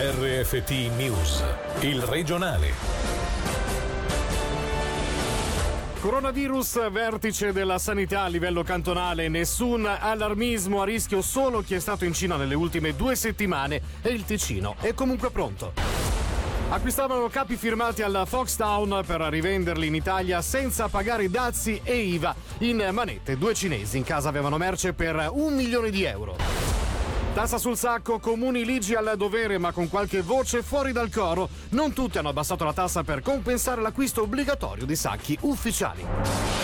RFT News, il regionale. Coronavirus, vertice della sanità a livello cantonale, nessun allarmismo a rischio solo chi è stato in Cina nelle ultime due settimane e il Ticino è comunque pronto. Acquistavano capi firmati alla Foxtown per rivenderli in Italia senza pagare dazi e IVA. In manette, due cinesi in casa avevano merce per un milione di euro. Tassa sul sacco, comuni ligi al dovere ma con qualche voce fuori dal coro. Non tutti hanno abbassato la tassa per compensare l'acquisto obbligatorio di sacchi ufficiali.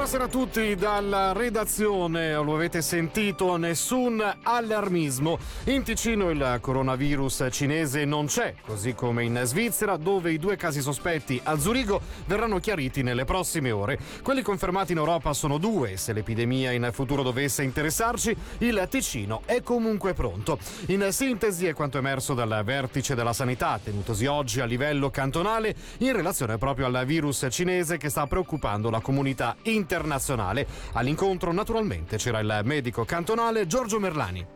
Buonasera a tutti dalla redazione, lo avete sentito, nessun allarmismo. In Ticino il coronavirus cinese non c'è, così come in Svizzera dove i due casi sospetti a Zurigo verranno chiariti nelle prossime ore. Quelli confermati in Europa sono due, se l'epidemia in futuro dovesse interessarci, il Ticino è comunque pronto. In sintesi è quanto emerso dal vertice della sanità tenutosi oggi a livello cantonale in relazione proprio al virus cinese che sta preoccupando la comunità internazionale internazionale. All'incontro naturalmente c'era il medico cantonale Giorgio Merlani.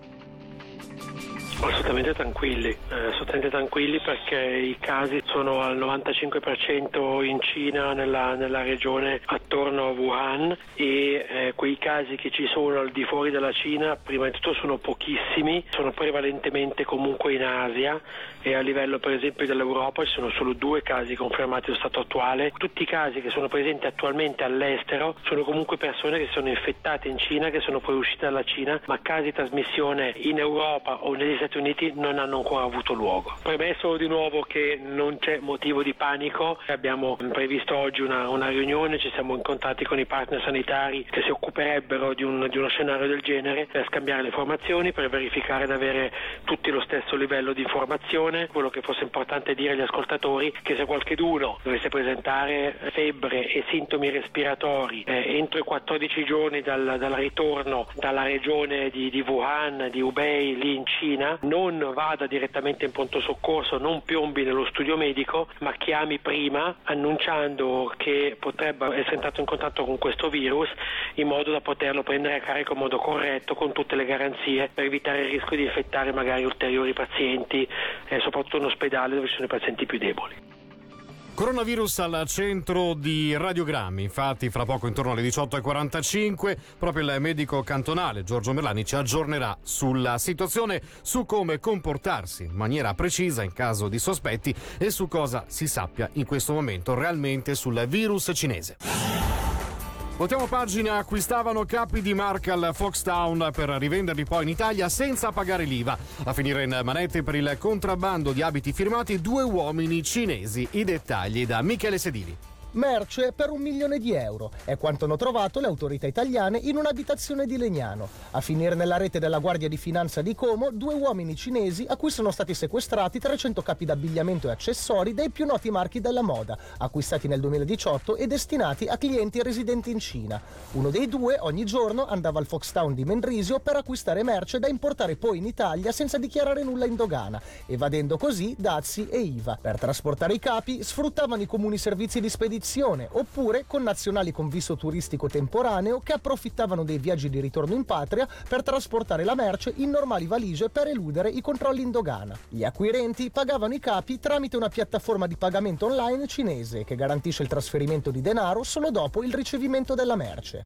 Assolutamente tranquilli, eh, assolutamente tranquilli perché i casi sono al 95% in Cina, nella, nella regione attorno a Wuhan e eh, quei casi che ci sono al di fuori della Cina prima di tutto sono pochissimi, sono prevalentemente comunque in Asia e a livello per esempio dell'Europa ci sono solo due casi confermati allo stato attuale. Tutti i casi che sono presenti attualmente all'estero sono comunque persone che sono infettate in Cina, che sono poi uscite dalla Cina, ma casi di trasmissione in Europa o negli Stati Uniti non hanno ancora avuto luogo. Premesso di nuovo che non c'è motivo di panico, abbiamo previsto oggi una, una riunione, ci siamo incontrati con i partner sanitari che si occuperebbero di, un, di uno scenario del genere per scambiare le informazioni, per verificare di avere tutti lo stesso livello di informazione. Quello che fosse importante dire agli ascoltatori che se qualcheduno dovesse presentare febbre e sintomi respiratori eh, entro i 14 giorni dal, dal ritorno dalla regione di, di, Wuhan, di Hubei, lì in Cina, non vada direttamente in pronto soccorso, non piombi nello studio medico, ma chiami prima annunciando che potrebbe essere entrato in contatto con questo virus in modo da poterlo prendere a carico in modo corretto con tutte le garanzie per evitare il rischio di infettare magari ulteriori pazienti eh, soprattutto in ospedale dove ci sono i pazienti più deboli. Coronavirus al centro di radiogrammi, infatti fra poco intorno alle 18.45 proprio il medico cantonale Giorgio Merlani ci aggiornerà sulla situazione, su come comportarsi in maniera precisa in caso di sospetti e su cosa si sappia in questo momento realmente sul virus cinese. Voltiamo pagina, acquistavano capi di marca al Foxtown per rivenderli poi in Italia senza pagare l'IVA. A finire in manette per il contrabbando di abiti firmati due uomini cinesi. I dettagli da Michele Sedili. Merce per un milione di euro. È quanto hanno trovato le autorità italiane in un'abitazione di Legnano. A finire nella rete della Guardia di Finanza di Como, due uomini cinesi a cui sono stati sequestrati 300 capi d'abbigliamento e accessori dei più noti marchi della moda, acquistati nel 2018 e destinati a clienti residenti in Cina. Uno dei due ogni giorno andava al Foxtown di Mendrisio per acquistare merce da importare poi in Italia senza dichiarare nulla in dogana, evadendo così dazi e IVA. Per trasportare i capi sfruttavano i comuni servizi di spedizione spedizione, oppure con nazionali con visto turistico temporaneo che approfittavano dei viaggi di ritorno in patria per trasportare la merce in normali valigie per eludere i controlli in dogana. Gli acquirenti pagavano i capi tramite una piattaforma di pagamento online cinese che garantisce il trasferimento di denaro solo dopo il ricevimento della merce.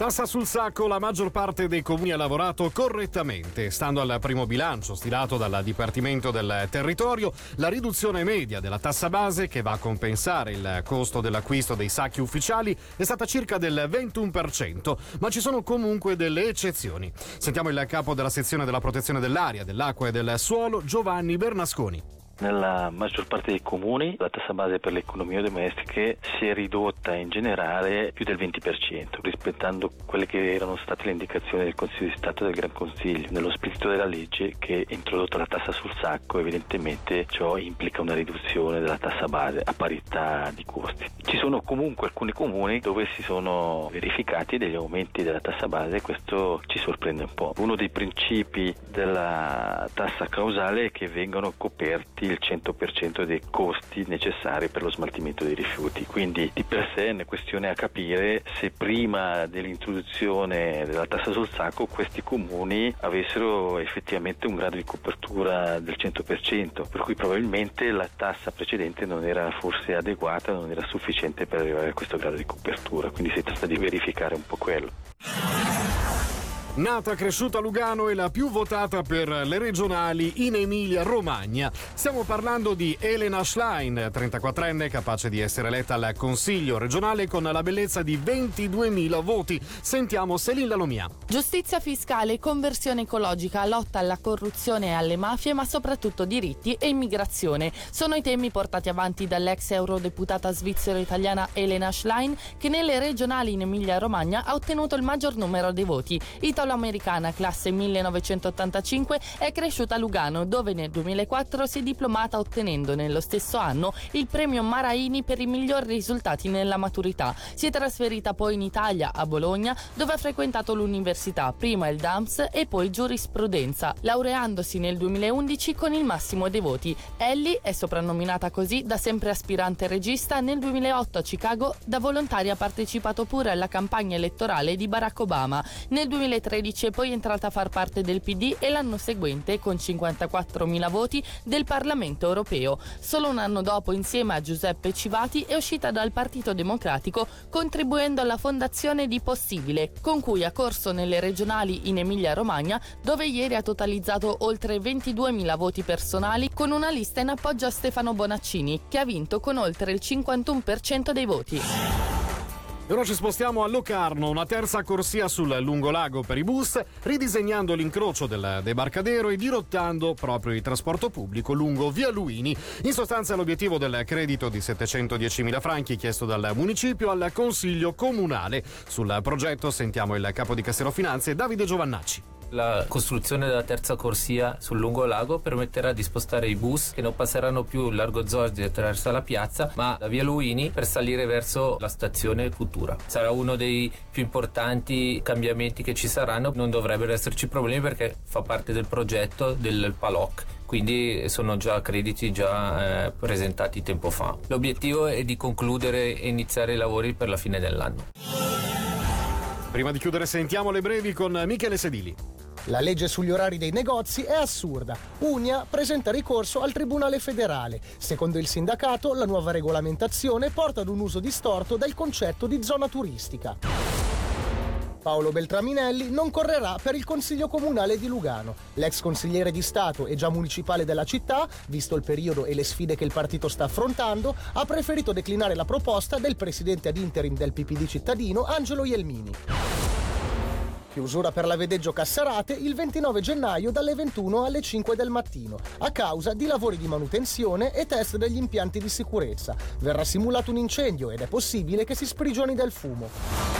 Tassa sul sacco, la maggior parte dei comuni ha lavorato correttamente. Stando al primo bilancio stilato dal Dipartimento del Territorio, la riduzione media della tassa base, che va a compensare il costo dell'acquisto dei sacchi ufficiali, è stata circa del 21%, ma ci sono comunque delle eccezioni. Sentiamo il capo della sezione della protezione dell'aria, dell'acqua e del suolo, Giovanni Bernasconi. Nella maggior parte dei comuni la tassa base per le economie domestiche si è ridotta in generale più del 20%, rispettando quelle che erano state le indicazioni del Consiglio di Stato e del Gran Consiglio. Nello spirito della legge che ha introdotto la tassa sul sacco, evidentemente ciò implica una riduzione della tassa base a parità di costi. Ci sono comunque alcuni comuni dove si sono verificati degli aumenti della tassa base e questo ci sorprende un po'. Uno dei principi della tassa causale è che vengano coperti il 100% dei costi necessari per lo smaltimento dei rifiuti. Quindi di per sé è una questione a capire se prima dell'introduzione della tassa sul sacco questi comuni avessero effettivamente un grado di copertura del 100%, per cui probabilmente la tassa precedente non era forse adeguata, non era sufficiente per arrivare a questo grado di copertura, quindi si tratta di verificare un po' quello. Nata, cresciuta a Lugano e la più votata per le regionali in Emilia-Romagna. Stiamo parlando di Elena Schlein, 34enne, capace di essere eletta al Consiglio regionale con la bellezza di 22.000 voti. Sentiamo Selin Lalomia. Giustizia fiscale, conversione ecologica, lotta alla corruzione e alle mafie, ma soprattutto diritti e immigrazione. Sono i temi portati avanti dall'ex eurodeputata svizzero-italiana Elena Schlein, che nelle regionali in Emilia-Romagna ha ottenuto il maggior numero di voti. Italo-americana classe 1985 è cresciuta a Lugano, dove nel 2004 si è diplomata ottenendo nello stesso anno il premio Maraini per i migliori risultati nella maturità. Si è trasferita poi in Italia, a Bologna, dove ha frequentato l'università, prima il DAMS e poi giurisprudenza, laureandosi nel 2011 con il massimo dei voti. Ellie è soprannominata così da sempre aspirante regista nel 2008 a Chicago, da volontaria ha partecipato pure alla campagna elettorale di Barack Obama. Nel 2013 2013 è poi entrata a far parte del PD e l'anno seguente, con 54.000 voti, del Parlamento europeo. Solo un anno dopo, insieme a Giuseppe Civati, è uscita dal Partito Democratico, contribuendo alla fondazione di Possibile, con cui ha corso nelle regionali in Emilia-Romagna, dove ieri ha totalizzato oltre 22.000 voti personali, con una lista in appoggio a Stefano Bonaccini, che ha vinto con oltre il 51% dei voti. E ora ci spostiamo a Locarno, una terza corsia sul lungolago per i bus, ridisegnando l'incrocio del debarcadero e dirottando proprio il trasporto pubblico lungo via Luini. In sostanza l'obiettivo del credito di 710.000 franchi chiesto dal municipio al Consiglio Comunale. Sul progetto sentiamo il capo di Cassero Finanze Davide Giovannacci. La costruzione della terza corsia sul lungolago permetterà di spostare i bus che non passeranno più largo Zorzi attraverso la piazza, ma da via Luini per salire verso la stazione Cultura. Sarà uno dei più importanti cambiamenti che ci saranno, non dovrebbero esserci problemi perché fa parte del progetto del PALOC quindi sono già crediti già eh, presentati tempo fa. L'obiettivo è di concludere e iniziare i lavori per la fine dell'anno. Prima di chiudere sentiamo le brevi con Michele Sedili. La legge sugli orari dei negozi è assurda. Unia presenta ricorso al Tribunale federale. Secondo il sindacato, la nuova regolamentazione porta ad un uso distorto del concetto di zona turistica. Paolo Beltraminelli non correrà per il Consiglio Comunale di Lugano. L'ex consigliere di Stato e già municipale della città, visto il periodo e le sfide che il partito sta affrontando, ha preferito declinare la proposta del presidente ad interim del PPD cittadino Angelo Ielmini. Chiusura per la Vedeggio Cassarate il 29 gennaio dalle 21 alle 5 del mattino, a causa di lavori di manutenzione e test degli impianti di sicurezza. Verrà simulato un incendio ed è possibile che si sprigioni del fumo.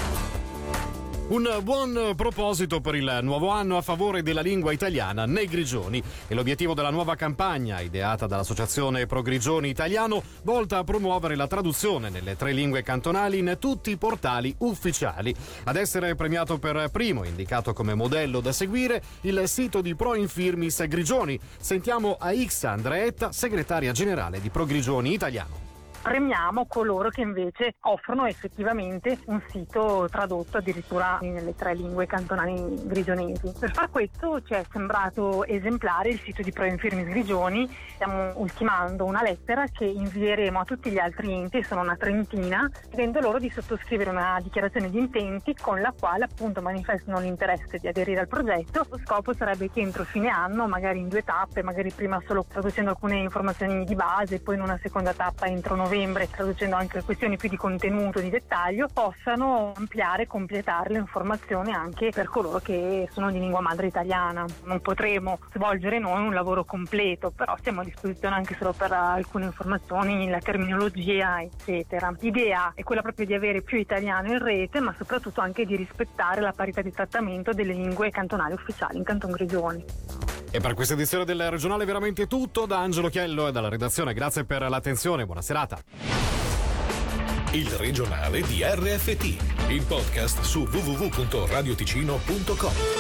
Un buon proposito per il nuovo anno a favore della lingua italiana nei Grigioni e l'obiettivo della nuova campagna ideata dall'Associazione Pro Grigioni Italiano volta a promuovere la traduzione nelle tre lingue cantonali in tutti i portali ufficiali. Ad essere premiato per primo, indicato come modello da seguire, il sito di Pro Infirmis Grigioni. Sentiamo a X Andreetta, segretaria generale di Pro Grigioni Italiano premiamo coloro che invece offrono effettivamente un sito tradotto addirittura nelle tre lingue cantonali grigionesi. Per far questo ci è sembrato esemplare il sito di Pro Infirmis Grigioni, stiamo ultimando una lettera che invieremo a tutti gli altri enti, sono una trentina, chiedendo loro di sottoscrivere una dichiarazione di intenti con la quale appunto manifestano l'interesse di aderire al progetto. Lo scopo sarebbe che entro fine anno, magari in due tappe, magari prima solo traducendo alcune informazioni di base, poi in una seconda tappa entro novembre, novembre, traducendo anche questioni più di contenuto, di dettaglio, possano ampliare e completare le informazioni anche per coloro che sono di lingua madre italiana. Non potremo svolgere noi un lavoro completo, però siamo a disposizione anche solo per alcune informazioni, la terminologia, eccetera. L'idea è quella proprio di avere più italiano in rete, ma soprattutto anche di rispettare la parità di trattamento delle lingue cantonali ufficiali in Canton Grigioni. E per questa edizione del regionale veramente tutto da Angelo Chiello e dalla redazione. Grazie per l'attenzione, buona serata. Il regionale di RFT, il podcast su www.radioticino.com.